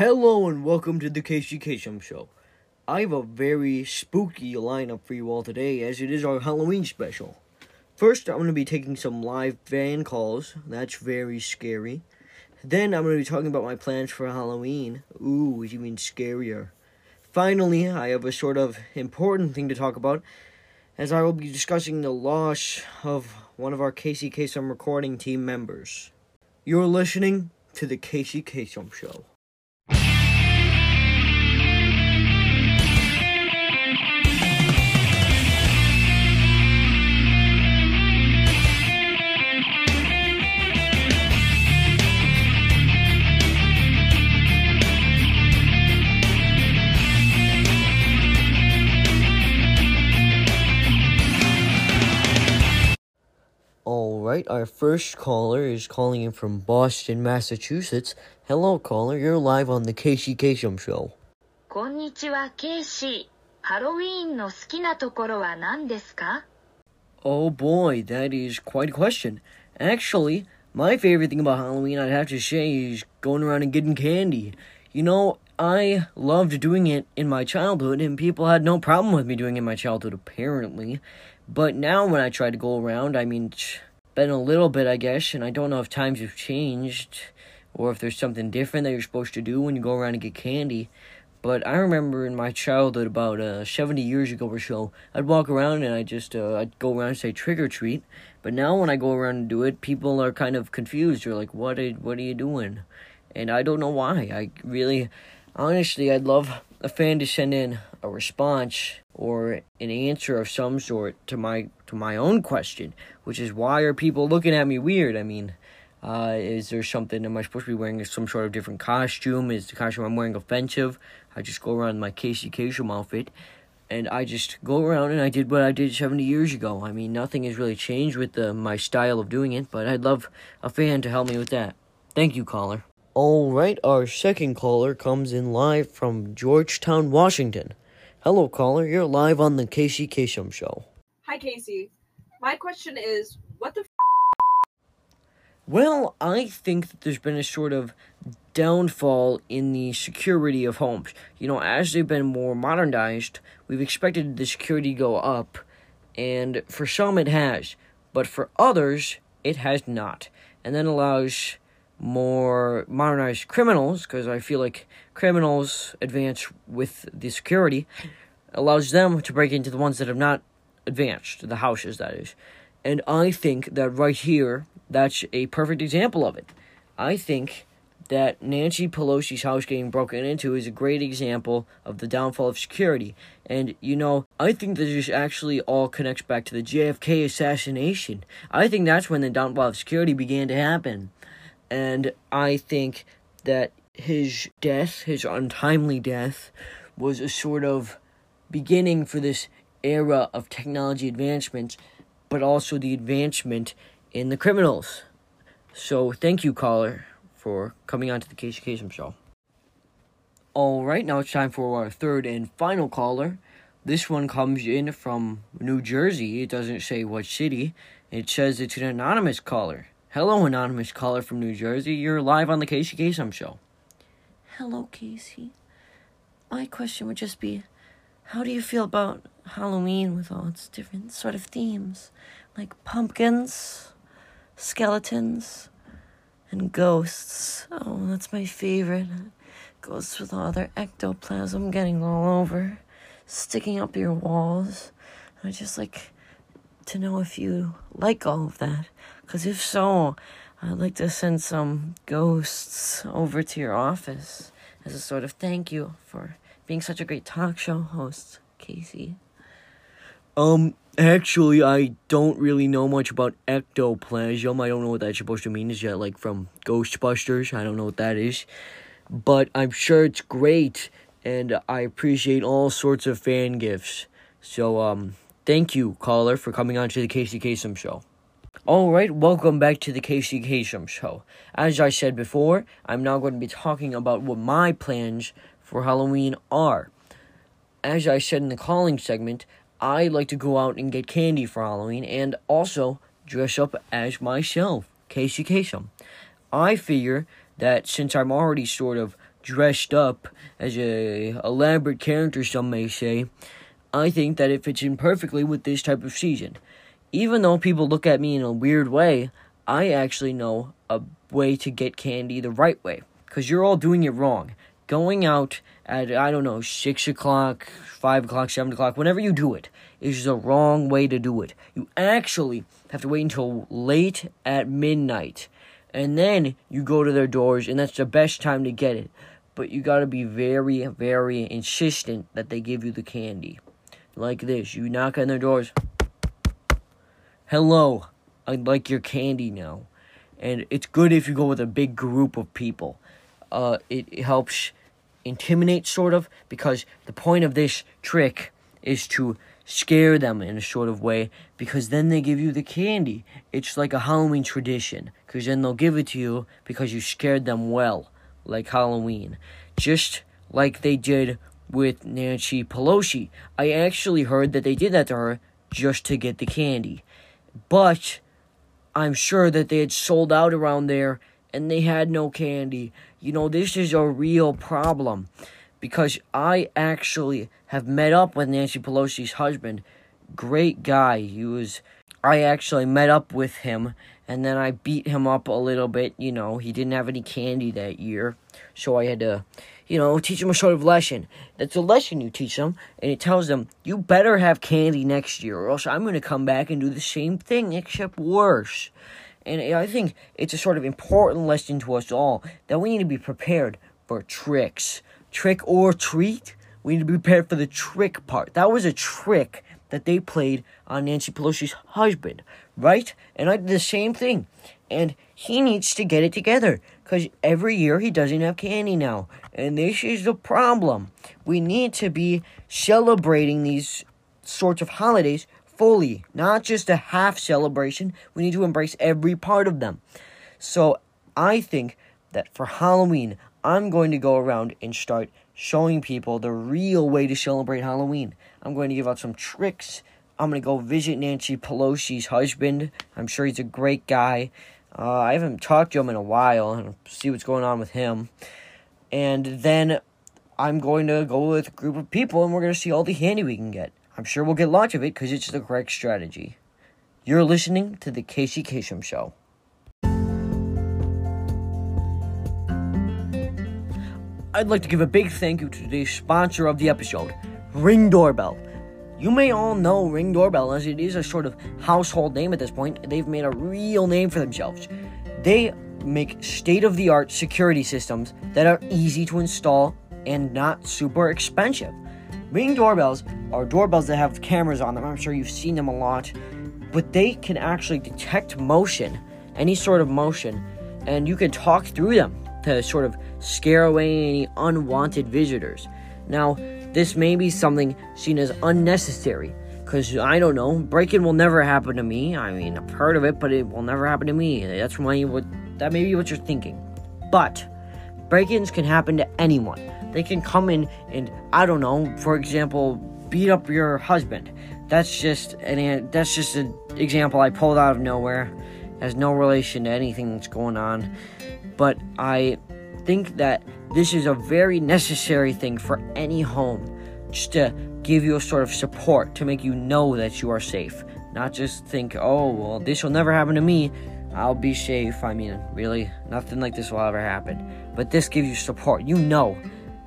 Hello and welcome to the Casey Kasem Show. I have a very spooky lineup for you all today as it is our Halloween special. First, I'm going to be taking some live fan calls. That's very scary. Then, I'm going to be talking about my plans for Halloween. Ooh, even scarier. Finally, I have a sort of important thing to talk about as I will be discussing the loss of one of our Casey Kasem recording team members. You're listening to the Casey Kasem Show. right, our first caller is calling in from Boston, Massachusetts. Hello, caller. You're live on the Casey Kasem Show. こんにちは、ケイシー。ハロウィーンの好きなところは何ですか Oh boy, that is quite a question. Actually, my favorite thing about Halloween, I'd have to say, is going around and getting candy. You know, I loved doing it in my childhood, and people had no problem with me doing it in my childhood, apparently. But now, when I try to go around, I mean, it's been a little bit, I guess, and I don't know if times have changed or if there's something different that you're supposed to do when you go around and get candy. But I remember in my childhood, about uh, 70 years ago or so, I'd walk around and I just uh, I'd go around and say trick or treat. But now when I go around and do it, people are kind of confused. They're like, "What? Are, what are you doing?" And I don't know why. I really, honestly, I'd love a fan to send in a response or an answer of some sort to my to my own question, which is why are people looking at me weird? I mean, uh, is there something? Am I supposed to be wearing some sort of different costume? Is the costume I'm wearing offensive? I just go around in my Casey Kasem outfit, and I just go around and I did what I did 70 years ago. I mean, nothing has really changed with the, my style of doing it, but I'd love a fan to help me with that. Thank you, caller. All right, our second caller comes in live from Georgetown, Washington. Hello, caller. You're live on the Casey Kasem Show. Hi, Casey. My question is, what the f- Well, I think that there's been a sort of downfall in the security of homes. You know, as they've been more modernized, we've expected the security to go up, and for some it has, but for others it has not. And then allows more modernized criminals, because I feel like criminals advance with the security, allows them to break into the ones that have not advanced, the houses, that is. And I think that right here, that's a perfect example of it. I think that Nancy Pelosi's house getting broken into is a great example of the downfall of security. And, you know, I think that this actually all connects back to the JFK assassination. I think that's when the downfall of security began to happen. And I think that his death, his untimely death, was a sort of beginning for this era of technology advancements, but also the advancement in the criminals. So thank you, caller, for coming on to the Casey Kasem show. All right, now it's time for our third and final caller. This one comes in from New Jersey. It doesn't say what city. It says it's an anonymous caller. Hello, anonymous caller from New Jersey. You're live on the Casey Kasem show. Hello, Casey. My question would just be how do you feel about Halloween with all its different sort of themes? Like pumpkins, skeletons, and ghosts. Oh, that's my favorite. Ghosts with all their ectoplasm getting all over, sticking up your walls. I just like to know if you like all of that. Because if so, I'd like to send some ghosts over to your office as a sort of thank you for being such a great talk show host, Casey. Um, actually, I don't really know much about ectoplasm. I don't know what that's supposed to mean. Is that like from Ghostbusters? I don't know what that is. But I'm sure it's great, and I appreciate all sorts of fan gifts. So, um, thank you, caller, for coming on to the Casey Kasem show. All right, welcome back to the Casey Kasem show. As I said before, I'm now going to be talking about what my plans for Halloween are. As I said in the calling segment, I like to go out and get candy for Halloween and also dress up as myself, Casey Kasem. I figure that since I'm already sort of dressed up as a elaborate character, some may say, I think that it fits in perfectly with this type of season. Even though people look at me in a weird way, I actually know a way to get candy the right way. Because you're all doing it wrong. Going out at, I don't know, 6 o'clock, 5 o'clock, 7 o'clock, whenever you do it, is the wrong way to do it. You actually have to wait until late at midnight. And then you go to their doors, and that's the best time to get it. But you gotta be very, very insistent that they give you the candy. Like this you knock on their doors. Hello, I'd like your candy now. And it's good if you go with a big group of people. Uh, it helps intimidate, sort of, because the point of this trick is to scare them in a sort of way because then they give you the candy. It's like a Halloween tradition because then they'll give it to you because you scared them well, like Halloween. Just like they did with Nancy Pelosi. I actually heard that they did that to her just to get the candy. But I'm sure that they had sold out around there and they had no candy. You know, this is a real problem because I actually have met up with Nancy Pelosi's husband. Great guy. He was I actually met up with him and then I beat him up a little bit, you know, he didn't have any candy that year. So I had to, you know, teach them a sort of lesson. That's a lesson you teach them and it tells them you better have candy next year or else I'm going to come back and do the same thing except worse. And I think it's a sort of important lesson to us all that we need to be prepared for tricks trick or treat. We need to be prepared for the trick part. That was a trick that they played on Nancy Pelosi's husband, right? And I did the same thing. And he needs to get it together because every year he doesn't have candy now. And this is the problem. We need to be celebrating these sorts of holidays fully, not just a half celebration. We need to embrace every part of them. So I think that for Halloween, I'm going to go around and start showing people the real way to celebrate Halloween. I'm going to give out some tricks. I'm going to go visit Nancy Pelosi's husband. I'm sure he's a great guy. Uh, I haven't talked to him in a while and see what's going on with him. And then I'm going to go with a group of people and we're going to see all the handy we can get. I'm sure we'll get lots of it because it's the correct strategy. You're listening to The Casey Kasem Show. I'd like to give a big thank you to the sponsor of the episode, Ring Doorbell. You may all know Ring Doorbell as it is a sort of household name at this point. They've made a real name for themselves. They make state of the art security systems that are easy to install and not super expensive. Ring doorbells are doorbells that have cameras on them. I'm sure you've seen them a lot. But they can actually detect motion, any sort of motion, and you can talk through them to sort of scare away any unwanted visitors. Now, this may be something seen as unnecessary, because I don't know, breaking will never happen to me. I mean, I've heard of it, but it will never happen to me. That's why what that may be what you're thinking. But break ins can happen to anyone. They can come in and, I don't know, for example, beat up your husband. That's just an that's just an example I pulled out of nowhere. Has no relation to anything that's going on but I think that this is a very necessary thing for any home just to give you a sort of support to make you know that you are safe. Not just think, oh, well, this will never happen to me. I'll be safe. I mean, really, nothing like this will ever happen. But this gives you support. You know,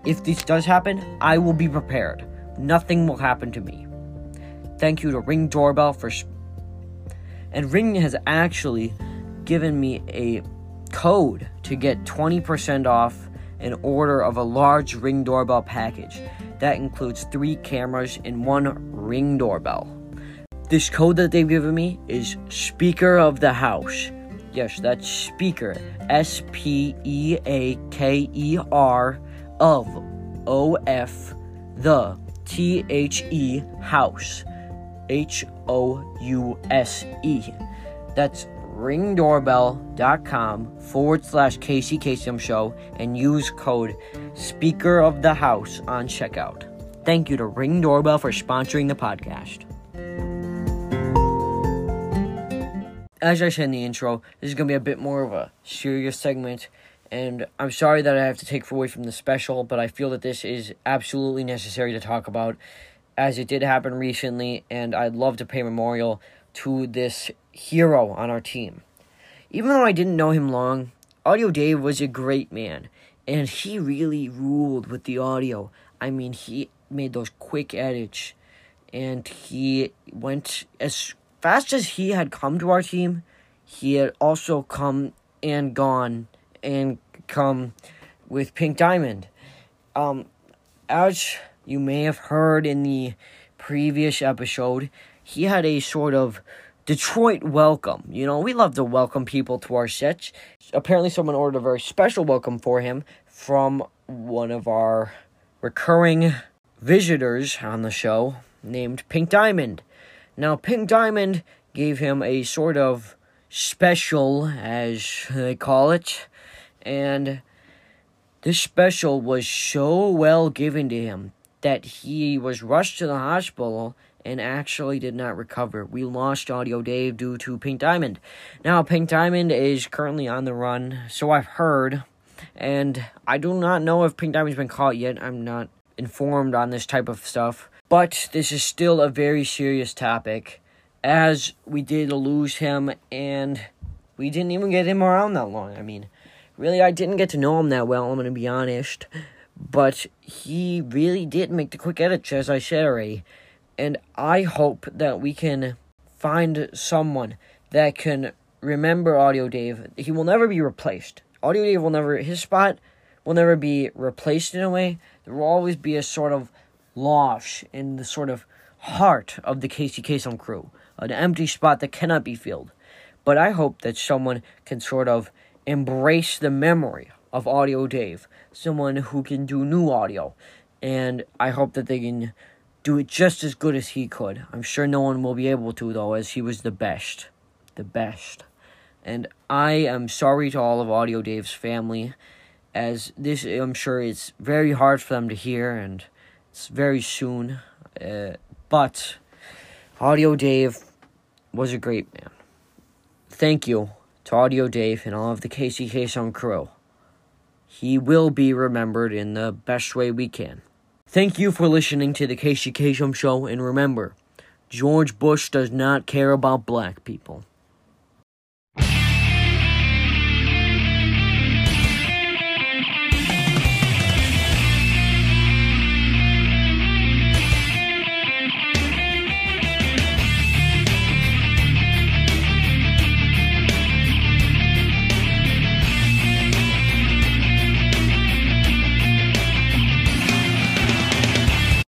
if this does happen, I will be prepared. Nothing will happen to me. Thank you to Ring Doorbell for. Sp- and Ring has actually given me a code to get 20% off an order of a large ring doorbell package. That includes three cameras and one ring doorbell. This code that they've given me is Speaker of the House. Yes, that's Speaker. S P E A K E R of O F the T H E House. H O U S E. That's ringdoorbell.com forward slash Casey Kasem Show and use code Speaker of the House on checkout. Thank you to Ring Doorbell for sponsoring the podcast. As I said in the intro, this is going to be a bit more of a serious segment, And I'm sorry that I have to take away from the special, but I feel that this is absolutely necessary to talk about as it did happen recently, and I'd love to pay memorial to this hero on our team. Even though I didn't know him long, Audio Dave was a great man, and he really ruled with the audio. I mean, he made those quick edits, and he went as fast as he had come to our team, he had also come and gone and come with Pink Diamond. Um, as you may have heard in the previous episode, he had a sort of Detroit welcome. You know, we love to welcome people to our sets. Apparently, someone ordered a very special welcome for him from one of our recurring visitors on the show named Pink Diamond. Now, Pink Diamond gave him a sort of special, as they call it, and this special was so well given to him that he was rushed to the hospital and actually did not recover. We lost Audio Dave due to Pink Diamond. Now, Pink Diamond is currently on the run, so I've heard, and I do not know if Pink Diamond's been caught yet. I'm not informed on this type of stuff, but this is still a very serious topic, as we did lose him, and we didn't even get him around that long. I mean, really, I didn't get to know him that well, I'm going to be honest. But he really did make the quick edits, as I said already. And I hope that we can find someone that can remember Audio Dave. He will never be replaced. Audio Dave will never, his spot will never be replaced in a way. There will always be a sort of loss in the sort of heart of the Casey Kasem crew, an empty spot that cannot be filled. But I hope that someone can sort of embrace the memory of Audio Dave, someone who can do new audio. And I hope that they can do it just as good as he could. I'm sure no one will be able to, though, as he was the best. The best. And I am sorry to all of Audio Dave's family, as this, I'm sure, it's very hard for them to hear, and it's very soon. Uh, but Audio Dave was a great man. Thank you to Audio Dave and all of the Casey Kasem crew. He will be remembered in the best way we can. Thank you for listening to the Kasem Show, and remember, George Bush does not care about black people.